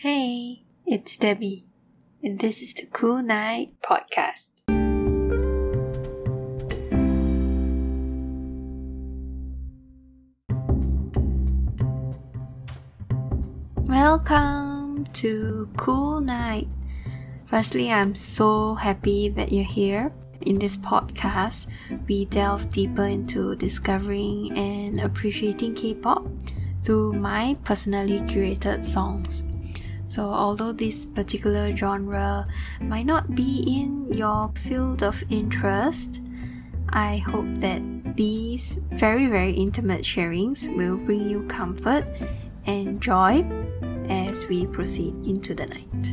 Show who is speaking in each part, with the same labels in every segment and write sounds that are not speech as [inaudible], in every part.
Speaker 1: Hey, it's Debbie, and this is the Kool K-night Podcast. Welcome to Kool K-night. Firstly, I'm so happy that you're here. In this podcast, we delve deeper into discovering and appreciating K pop through my personally curated songs. So, although this particular genre might not be in your field of interest, I hope that these very, very intimate sharings will bring you comfort and joy as we proceed into the night.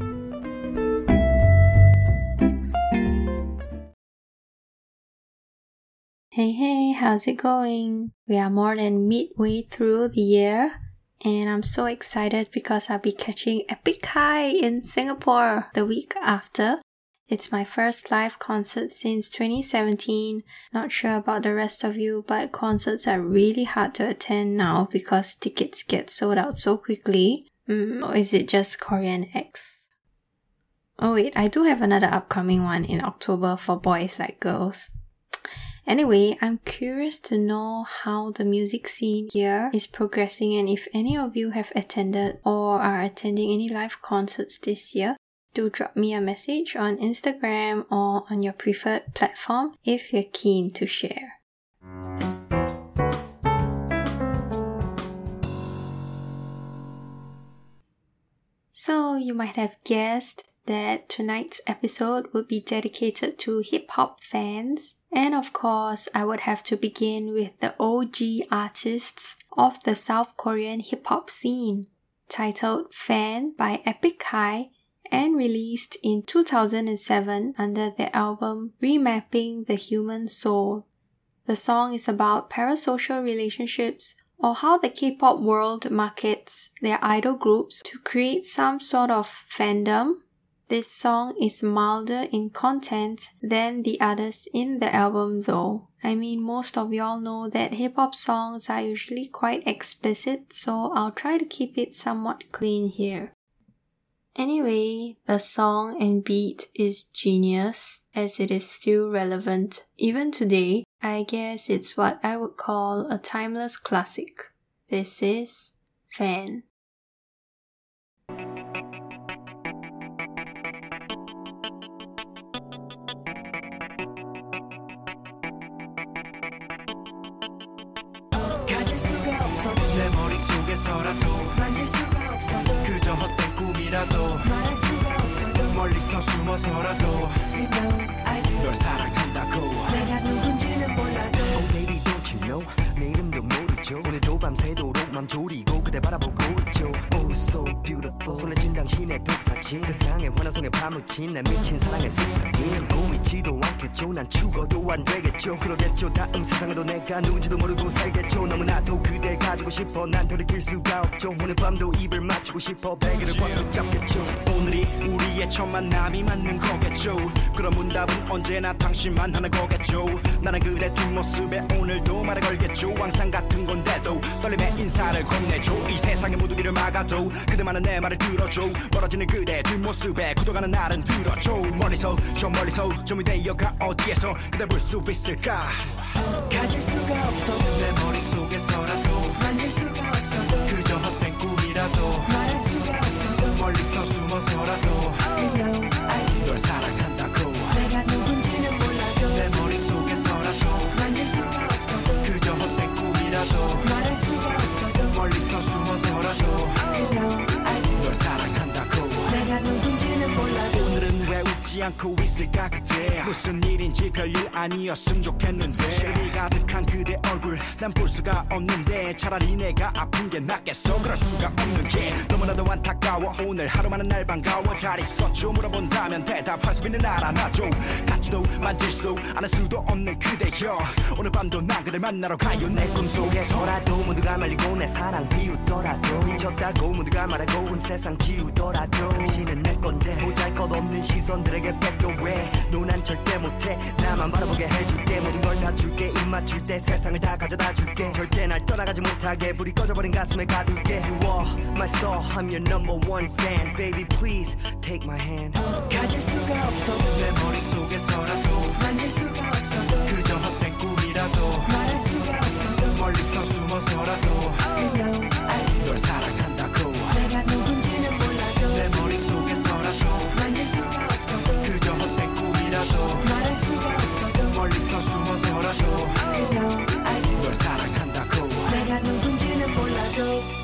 Speaker 1: Hey, hey, how's it going? We are more than midway through the year and I'm so excited because I'll be catching Epik High in Singapore the week after. It's my first live concert since 2017. Not sure about the rest of you, but concerts are really hard to attend now because tickets get sold out so quickly. Mm, or is it just Korean X? Oh wait, I do have another upcoming one in October for boys like girls. Anyway, I'm curious to know how the music scene here is progressing and if any of you have attended or are attending any live concerts this year, do drop me a message on Instagram or on your preferred platform if you're keen to share. So, you might have guessed that tonight's episode would be dedicated to hip hop fans. And of course, I would have to begin with the OG artists of the South Korean hip hop scene, titled Fan by Epik High and released in 2007 under the album Remapping the Human Soul. The song is about parasocial relationships or how the K-pop world markets their idol groups to create some sort of fandom this song is milder in content than the others in the album though. I mean, most of y'all know that hip hop songs are usually quite explicit, so I'll try to keep it somewhat clean here. Anyway, the song and beat is genius as it is still relevant. Even today, I guess it's what I would call a timeless classic. This is Fan.
Speaker 2: 속에서라도 만질 수가 없어도 그저 헛된 꿈이라도 말할 수가 없어도 멀리서 숨어서라도 You know I do. 널 사랑한다고. 내가 누군지는 몰라도 Oh baby don't you know? 내 이름도 모르죠. 오늘도 밤새도록 맘 졸이고 그대 바라보고 있죠. Oh so beautiful. 손에 당신의 백사진. 세상에 환호성에 파묻힌 내 미친 사랑의 속삭임. 알고 있지도 않겠죠. 난 죽어도 안 되겠죠. 그러겠죠. 다음 세상에도 내가 누군지도 모르고 살겠죠. 너무나도 그댈 가지고 싶어. 난 돌이킬 수가 없죠. 오늘 밤도 입을 맞추고 싶어. 베개를 꽉 붙잡겠죠. 오늘이 우리의 첫 만남이 맞는 거겠죠. 그런 문답은 언제나 당신만 하는 거겠죠. 나는 그대 뒷모습에 오늘도 말을 걸겠죠. 항상 같은 건데도 떨림의 인 사를 건네줘. 이 세상의 모두기를 막아도 그대만은 내 말을 들어줘. 멀어지는 그대 뒷모습에 굳어가는 나를 들어줘. 멀리서 저 멀리서 점이 되어가 어디에서 그대 볼 수 있을까? 가질 수가 없어. 내 머릿속에서라도 만질 수가 없어도 그저 헛된 꿈이라도 말할 수가 없어도 멀리서 숨어서라도. You know I 널 사랑한 않고 있을까 그대 무슨 일인지 별일 아니었으면 좋겠는데. 쉐리 가 그대 얼굴 난 볼 수가 없는데 차라리 내가 아픈 게 낫겠어. 그럴 수가 없는 게 너무나도 안타까워. 오늘 하루만은 날 반가워. 잘 있었죠? 물어본다면 대답할 수 있는 날 안아줘 같지도 만질 수도 안할 수도 없는 그대여. 오늘 밤도 난 그댈 만나러 가요. 내 꿈속에서라도 모두가 말리고 내 사랑 비웃더라도 미쳤다고 모두가 말하고 온 세상 지우더라도 당신은 내 건데 보잘것없는 시선들에게 뺏겨 왜? 노난 절대 못해. 나만 바라보게 해줄게. 모든 걸 다 줄게. 입 맞출 때 이제 세상을 다 가져다 줄게 절대 날 떠나가지 못하게 불이 꺼져버린 가슴에 가둘게 You are my star I'm your number one fan Baby please take my hand 가질 수가 없어 내 머릿속에서라도
Speaker 1: go.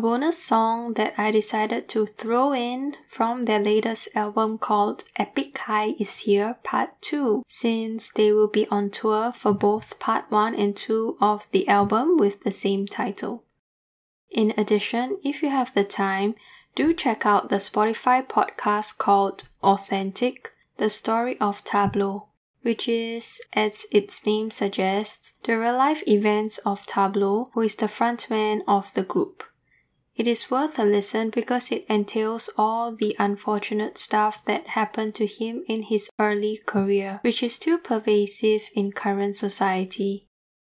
Speaker 1: Bonus song that I decided to throw in from their latest album called Epik High is Here Part 2, since they will be on tour for both Part 1 and 2 of the album with the same title. In addition, if you have the time, do check out the Spotify podcast called Authentic The Story of Tableau, which is, as its name suggests, the real life events of Tableau, who is the frontman of the group. It is worth a listen because it entails all the unfortunate stuff that happened to him in his early career, which is still pervasive in current society.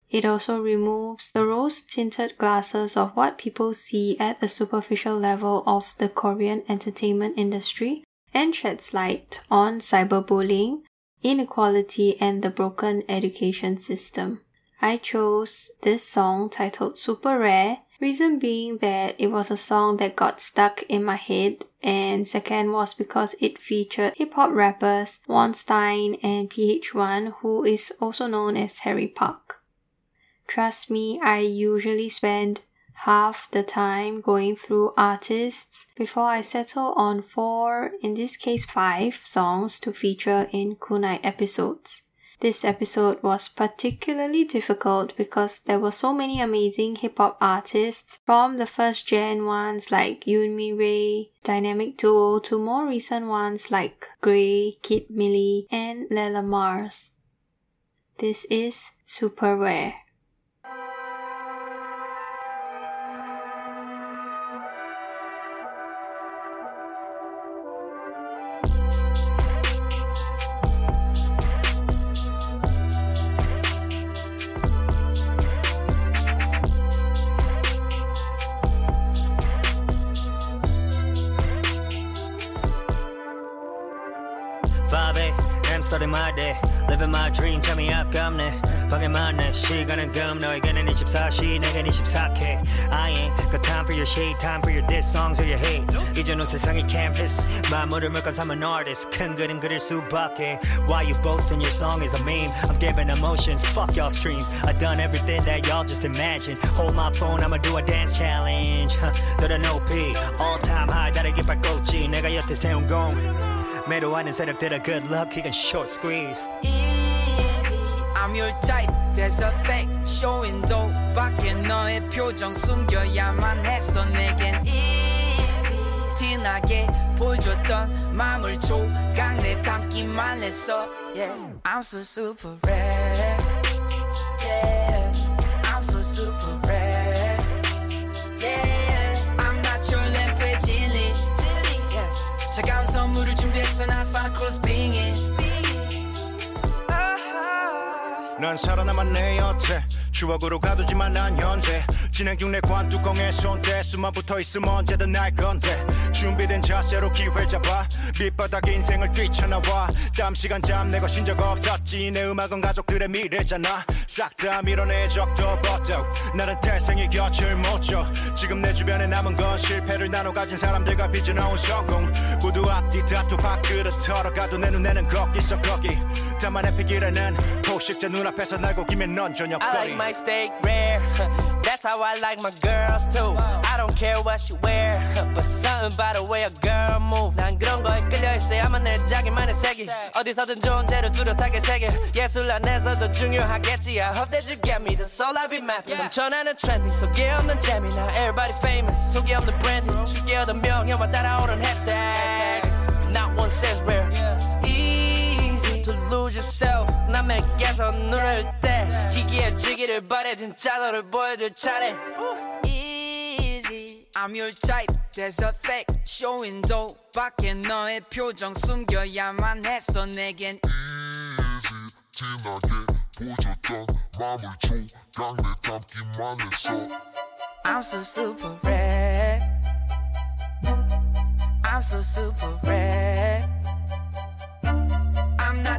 Speaker 1: It also removes the rose tinted glasses of what people see at the superficial level of the Korean entertainment industry and sheds light on cyberbullying, inequality, and the broken education system. I chose this song titled Super Rare, reason being that it was a song that got stuck in my head, and second was because it featured hip hop rappers Wonstein and PH1, who is also known as Harry Park. Trust me, I usually spend half the time going through artists before I settle on four, in this case five, songs to feature in Kool K-night episodes. This episode was particularly difficult because there were so many amazing hip hop artists from the first gen ones like Yoon Mirae, Dynamic Duo to more recent ones like Gray, Kid Milli, and Leellamarz. This is Super Rare.
Speaker 2: I'm starting my day. Living my dream, 잠이 아깝네. 방에만 내 시간은 금, 너에게는 24시, 내겐 24K. I ain't got time for your shade, time for your diss songs or your hate. 이제는 세상이 campus, 마음을 물건 I'm an artist. 큰 그림 그릴 수밖에. Why you boasting your song is a meme? I'm giving emotions, fuck y'all streams. I done everything that y'all just imagine. Hold my phone, I'ma do a dance challenge. 너는 OP, all time high, 다르게 발꽃지. 내가 여태 세운 공. 매료하는 세력들의 good luck, 이건 short squeeze.
Speaker 3: easy. I'm your type. There's a fake showing dope. 밖에 너의 표정 숨겨야만 했어 내겐 easy. 티나게 보여줬던 맘을 조각내 담기만 했어. Yeah, I'm so super rare. Yeah, I'm so super rare. 선물을 준비했어 난 Santa Claus 빙인.
Speaker 2: 난 살아남았네 여태 추억으로 가두지만 난 현재 진행 중내 관뚜껑에 손대 수만 붙어있으면 언제든 날 건데 준비된 자세로 기회 잡아 밑바닥에 인생을 뛰쳐나와. 땀 시간 잠 내고 쉰적 없었지. 내 음악은 가족들의 미래잖아. 싹 다 밀어내 적도 버터 나는 태생이 곁을 못줘. 지금 내 주변에 남은 건 실패를 나눠 가진 사람들과 빚어놓은 성공. 모두 앞뒤 다투 밥그릇 털어가도 내 눈에는 거기 있어 거기. 다만 에픽이라는 포식자 눈앞에서 날 고 기면 넌 저녁거리
Speaker 4: like my steak rare. [laughs] That's how I like my girls too. I don't care what she wear, [laughs] but something about the way a girl move. 난 그런 거에 끌려 있어야만 내 자기만의 색이 어디서든 좋은 대로 뚜렷하게 새겨 예술 안에서도 중요하겠지. I hope that you get me. That's all I be mapping. 넘쳐나는 트렌딩 속에 없는 재미. Now everybody famous 속에 없는 브랜딩. 쉽게 얻은 명예와 따라오는 hashtag. Not one says where. Easy to lose yourself. 남에게서 누를 때 희귀해지기를 바래 진짜 너를 보여줄 차례.
Speaker 3: easy I'm your type there's a fake showing though 밖에 너의 표정 숨겨야만 했어 내겐
Speaker 5: 진하게 보여줬던 마음을 조각내 담기만 했어
Speaker 3: I'm so super red I'm so super red I'm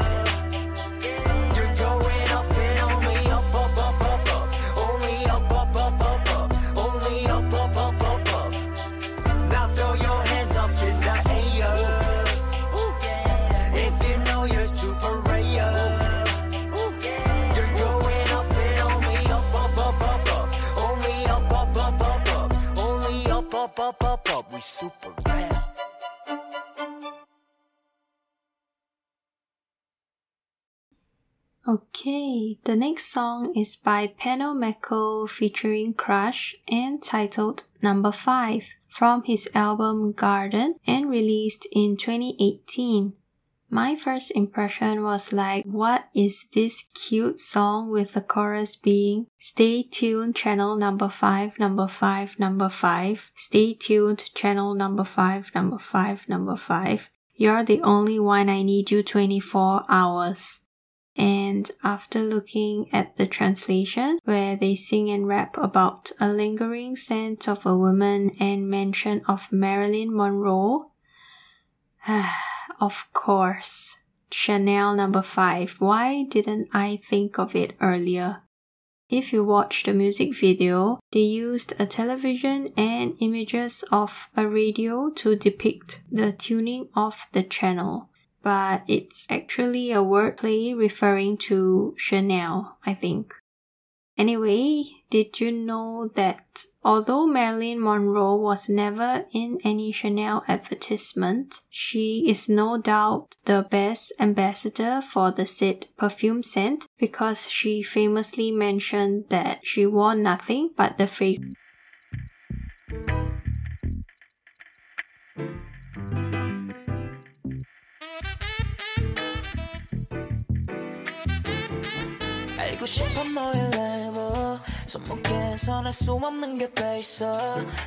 Speaker 2: Super rare
Speaker 1: Okay, the next song is by Penomeco featuring Crush and titled Number 5 from his album Garden and released in 2018. My first impression was like, what is this cute song with the chorus being Stay tuned channel number 5, number 5, number 5, stay tuned channel number 5, number 5, number 5. You're the only one I need you 24 hours. And after looking at the translation, where they sing and rap about a lingering scent of a woman and mention of Marilyn Monroe, [sighs] of course, Chanel number 5. Why didn't I think of it earlier? If you watch the music video, they used a television and images of a radio to depict the tuning of the channel but it's actually a wordplay referring to Chanel, I think. Anyway, did you know that although Marilyn Monroe was never in any Chanel advertisement, she is no doubt the best ambassador for the said perfume scent because she famously mentioned that she wore nothing but the fragrance.
Speaker 6: 알고 싶어 너의 레버 손목에서 날수 없는 게 빼있어.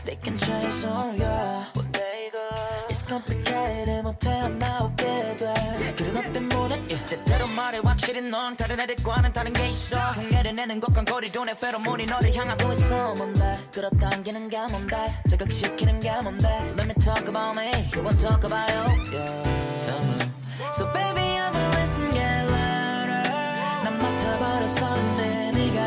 Speaker 6: They can chase on ya But they go It's complicated 못해 안 나오게 돼. 그래 너 때문에 yeah. 때때로 말해. 확실히 넌 다른 애들과는 다른 게 있어. 흉내를 내는 것과 거리도 내 페로몬이 너를 향하고 있어. 뭔데? 끌어당기는 게 뭔데? 자극시키는 게 뭔데? Let me talk about me. 그건 talk about you. Yeah.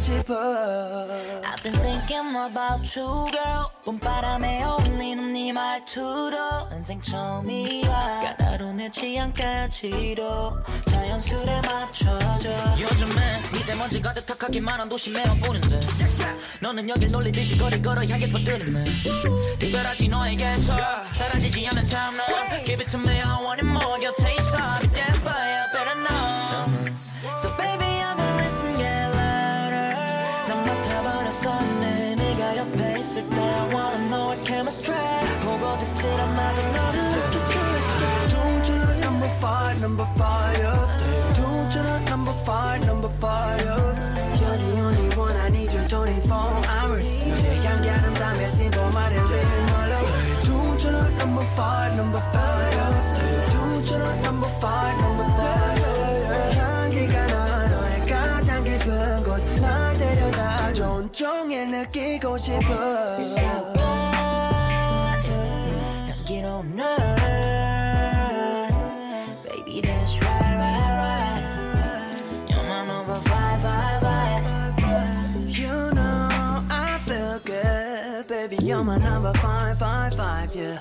Speaker 7: 싶어.
Speaker 6: I've been thinking about you girl. 봄바람에 어울리는 네 말투로. 인생 처음이야. 까다로운 내 취향까지도 자연스레 맞춰줘. 요즘엔 미세먼지 가득하기만 한 도시 매번 보는데. 너는 여길 놀리듯이 거리 걸어 향해 뻗드리네. 특별하지 너에게서 사라지지 않는 timeline Give it to me I want it more. 곁에 있어
Speaker 7: number yeah. Don't you know number five, number yeah. You're the only one I need you 24 hours. 너의 향기하는 밤에 simple 말해 live my love. Don't you know number five, number yeah. Don't you know number five, number yeah. 향기가 나 너의 가장 깊은 곳 날 데려다 줘 온종일 느끼고 싶어.
Speaker 6: number five, five, five,
Speaker 7: yeah.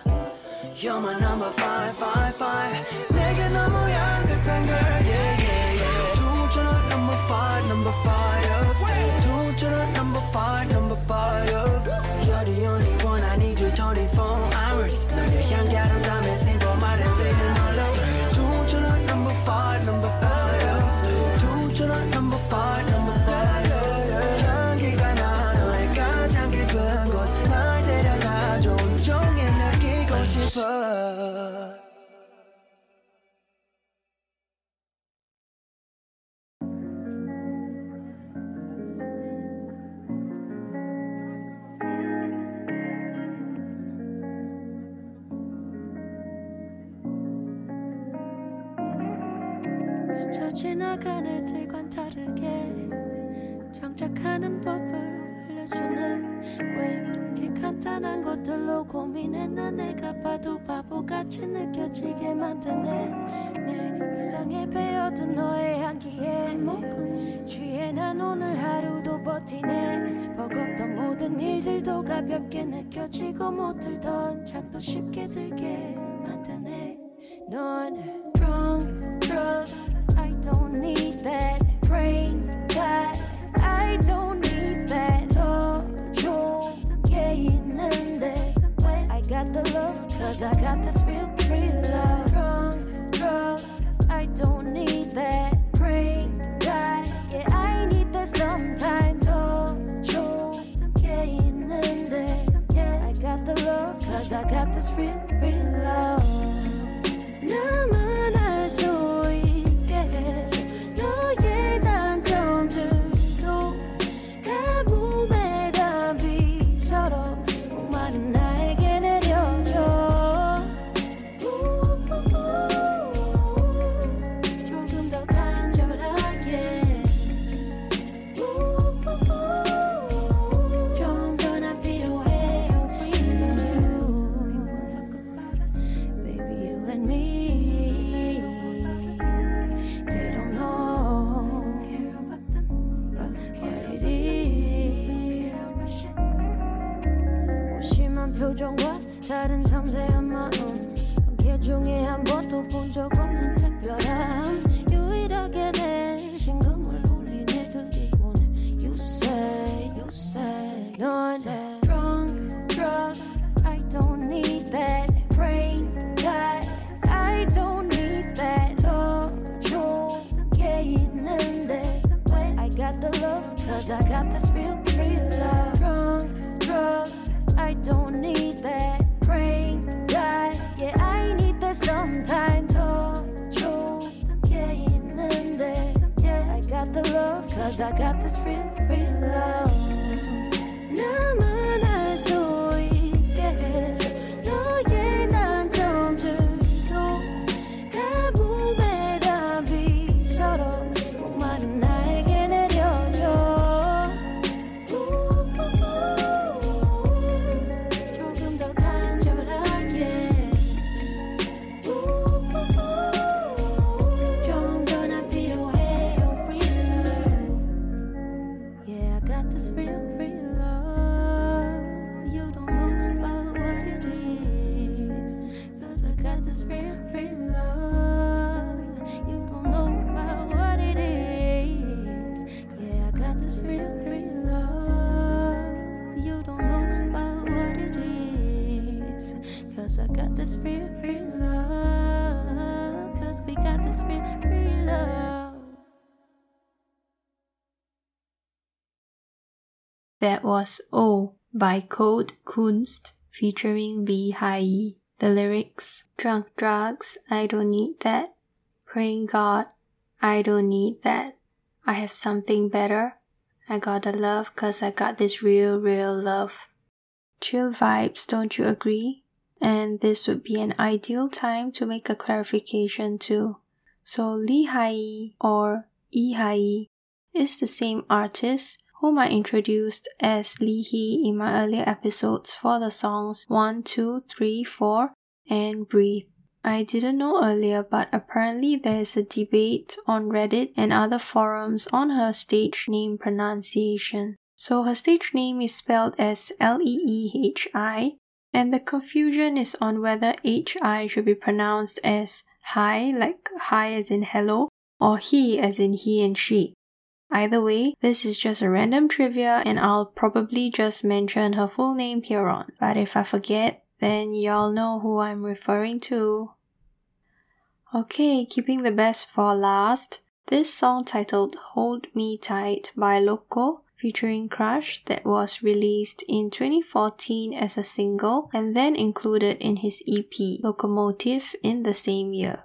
Speaker 7: You're my number five, five, five. 내게 너무 향긋한 girl, yeah, yeah, yeah. Don't you know number five, number five, yeah.
Speaker 8: 오늘 하루도 버티네 버겁던 모든 일들도 가볍게 느껴지고 못 들던 잠도 쉽게 들게 만드네 넌 drunk drugs I don't need that brain got I don't need that 더 좋게 있는데 I got the love cause I got this Cause I got this real, real love. Drunk, drugs, I don't need that. Praying, God, yeah, I need that sometimes. Talk, truth, yeah, in there. Yeah, I got the love, cause I got this real, real love.
Speaker 1: That was O by Code Kunst featuring Lee Hi. The lyrics Drunk drugs, I don't need that. Praying God, I don't need that. I have something better. I gotta love cause I got this real, real love. Chill vibes, don't you agree? And this would be an ideal time to make a clarification too. So Lee Hai or Yi Hai is the same artist whom I introduced as Lee Hee in my earlier episodes for the songs 1, 2, 3, 4, and Breathe. I didn't know earlier, but apparently there is a debate on Reddit and other forums on her stage name pronunciation. So her stage name is spelled as L E E H I, and the confusion is on whether H I should be pronounced as hi, like hi as in hello, or he as in he and she. Either way, this is just a random trivia and I'll probably just mention her full name here on. But if I forget, then y'all know who I'm referring to. Okay, keeping the best for last. This song titled Hold Me Tight by Loco featuring Crush that was released in 2014 as a single and then included in his EP Locomotive in the same year.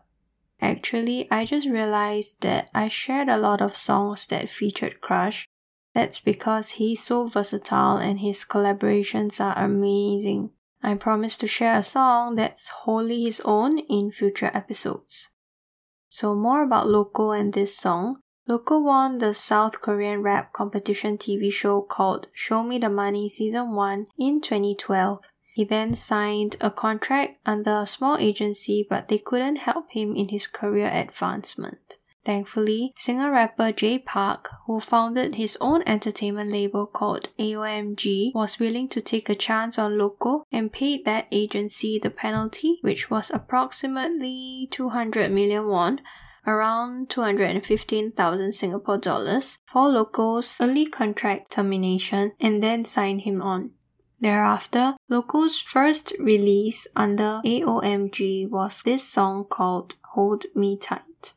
Speaker 1: Actually, I just realized that I shared a lot of songs that featured Crush. That's because he's so versatile and his collaborations are amazing. I promise to share a song that's wholly his own in future episodes. So, more about Loco and this song. Loco won the South Korean rap competition TV show called Show Me the Money Season 1 in 2012. He then signed a contract under a small agency, but they couldn't help him in his career advancement. Thankfully, singer rapper Jay Park, who founded his own entertainment label called AOMG, was willing to take a chance on Loco and paid that agency the penalty, which was approximately 200 million won, around 215,000 Singapore dollars, for Loco's early contract termination and then signed him on. Thereafter, Loco's first release under AOMG was this song called Hold Me Tight.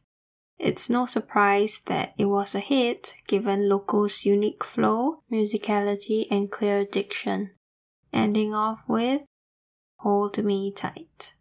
Speaker 1: It's no surprise that it was a hit given Loco's unique flow, musicality, and clear diction. Ending off with Hold Me Tight.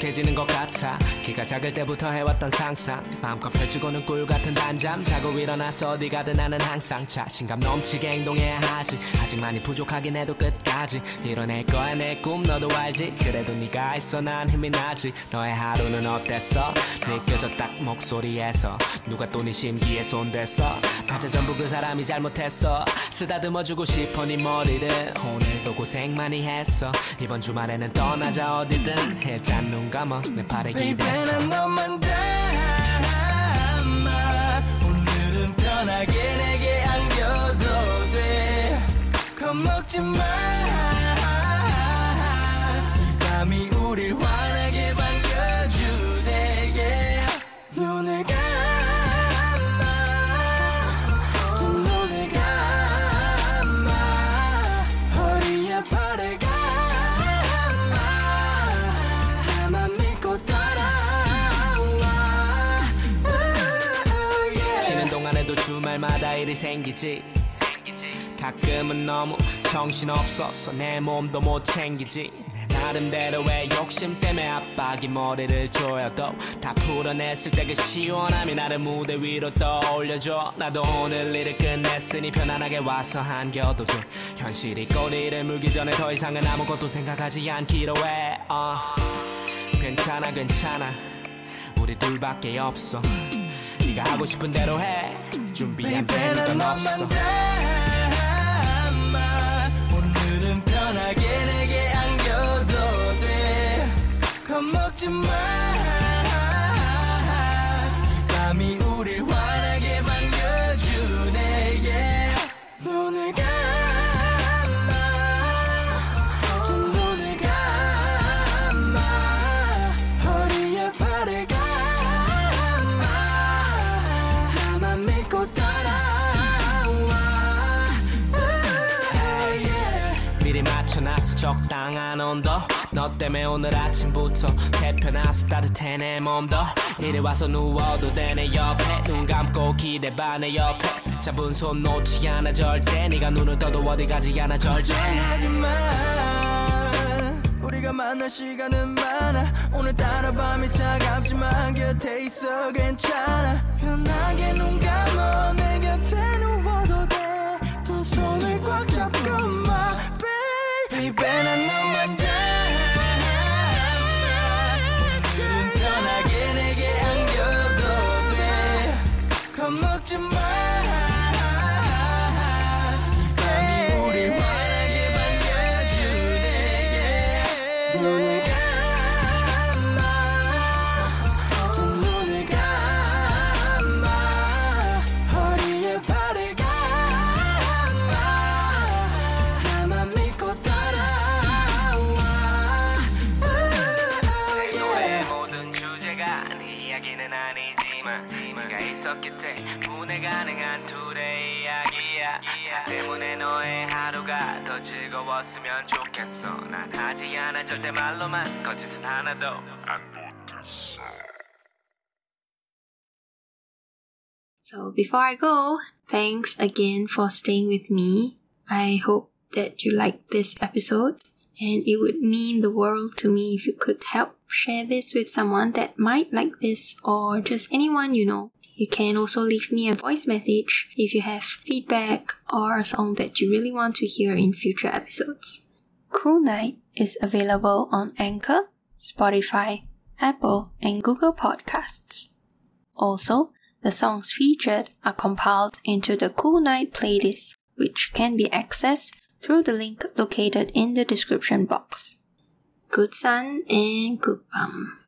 Speaker 9: 익숙해지는 것 같아. 키가 작을 때부터 해왔던 상상. 마음껏 펼치고는 꿀 같은 단잠. 자고 일어나서 어디 가든 나는 항상 자신감 넘치게 행동해야 하지. 아직 많이 부족하긴 해도 끝까지. 이뤄낼 거야 내 꿈. 너도 알지? 그래도 네가 있어 난 힘이 나지. 너의 하루는 어땠어? 느껴져 딱 목소리에서. 누가 또 네 심기에 손댔어? 맞아 전부 그 사람이 잘못했어. 쓰다듬어주고 싶어 네 머리를. 오늘도 고생 많이 했어. 이번 주말에는 떠나자 어디든. 일단 눈 감아 내
Speaker 2: Baby
Speaker 9: 기댔어
Speaker 2: 난 너만 담아 오늘은 편하게 내게 안겨도 돼 겁먹지 마.
Speaker 9: 일이 생기지. 가끔은 너무 정신없어서 내 몸도 못 챙기지. 내 나름대로의 욕심 때문에 압박이 머리를 조여도 다 풀어냈을 때 그 시원함이 나를 무대 위로 떠올려줘. 나도 오늘 일을 끝냈으니 편안하게 와서 한겨도 돼. 현실이 꼬리를 물기 전에 더 이상은 아무것도 생각하지 않기로 해. 어. 괜찮아 괜찮아. 우리 둘밖에 없어. 네가 하고 싶은 대로 해 준비한
Speaker 10: 너만
Speaker 9: 없어
Speaker 10: 오늘은 편하게 내게 안겨도 돼. 겁먹지 마.
Speaker 9: 적당한 온도. 너 때문에 오늘 아침부터 대표나서 따뜻해 내 몸도. 이리 와서 누워도 돼내 옆에. 눈 감고 기대 반내 옆에. 잡은 손 놓지 않아 절대. 네가 눈을 떠도 어디 가지 않아 절대.
Speaker 10: 걱정하지마 우리가 만날 시간은 많아. 오늘따라 밤이 차갑지만 곁에 있어 괜찮아. 편하게
Speaker 9: 더 즐거웠으면 좋겠어 난 하지 않아 절대 말로만 거짓은 하나도
Speaker 5: 안 못했어
Speaker 1: So before I go, thanks again for staying with me. I hope that you liked this episode and it would mean the world to me if you could help share this with someone that might like this or just anyone you know. You can also leave me a voice message if you have feedback or a song that you really want to hear in future episodes. Kool K-night is available on Anchor, Spotify, Apple, and Google Podcasts. Also, the songs featured are compiled into the Kool K-night playlist, which can be accessed through the link located in the description box. Good sun and good bum.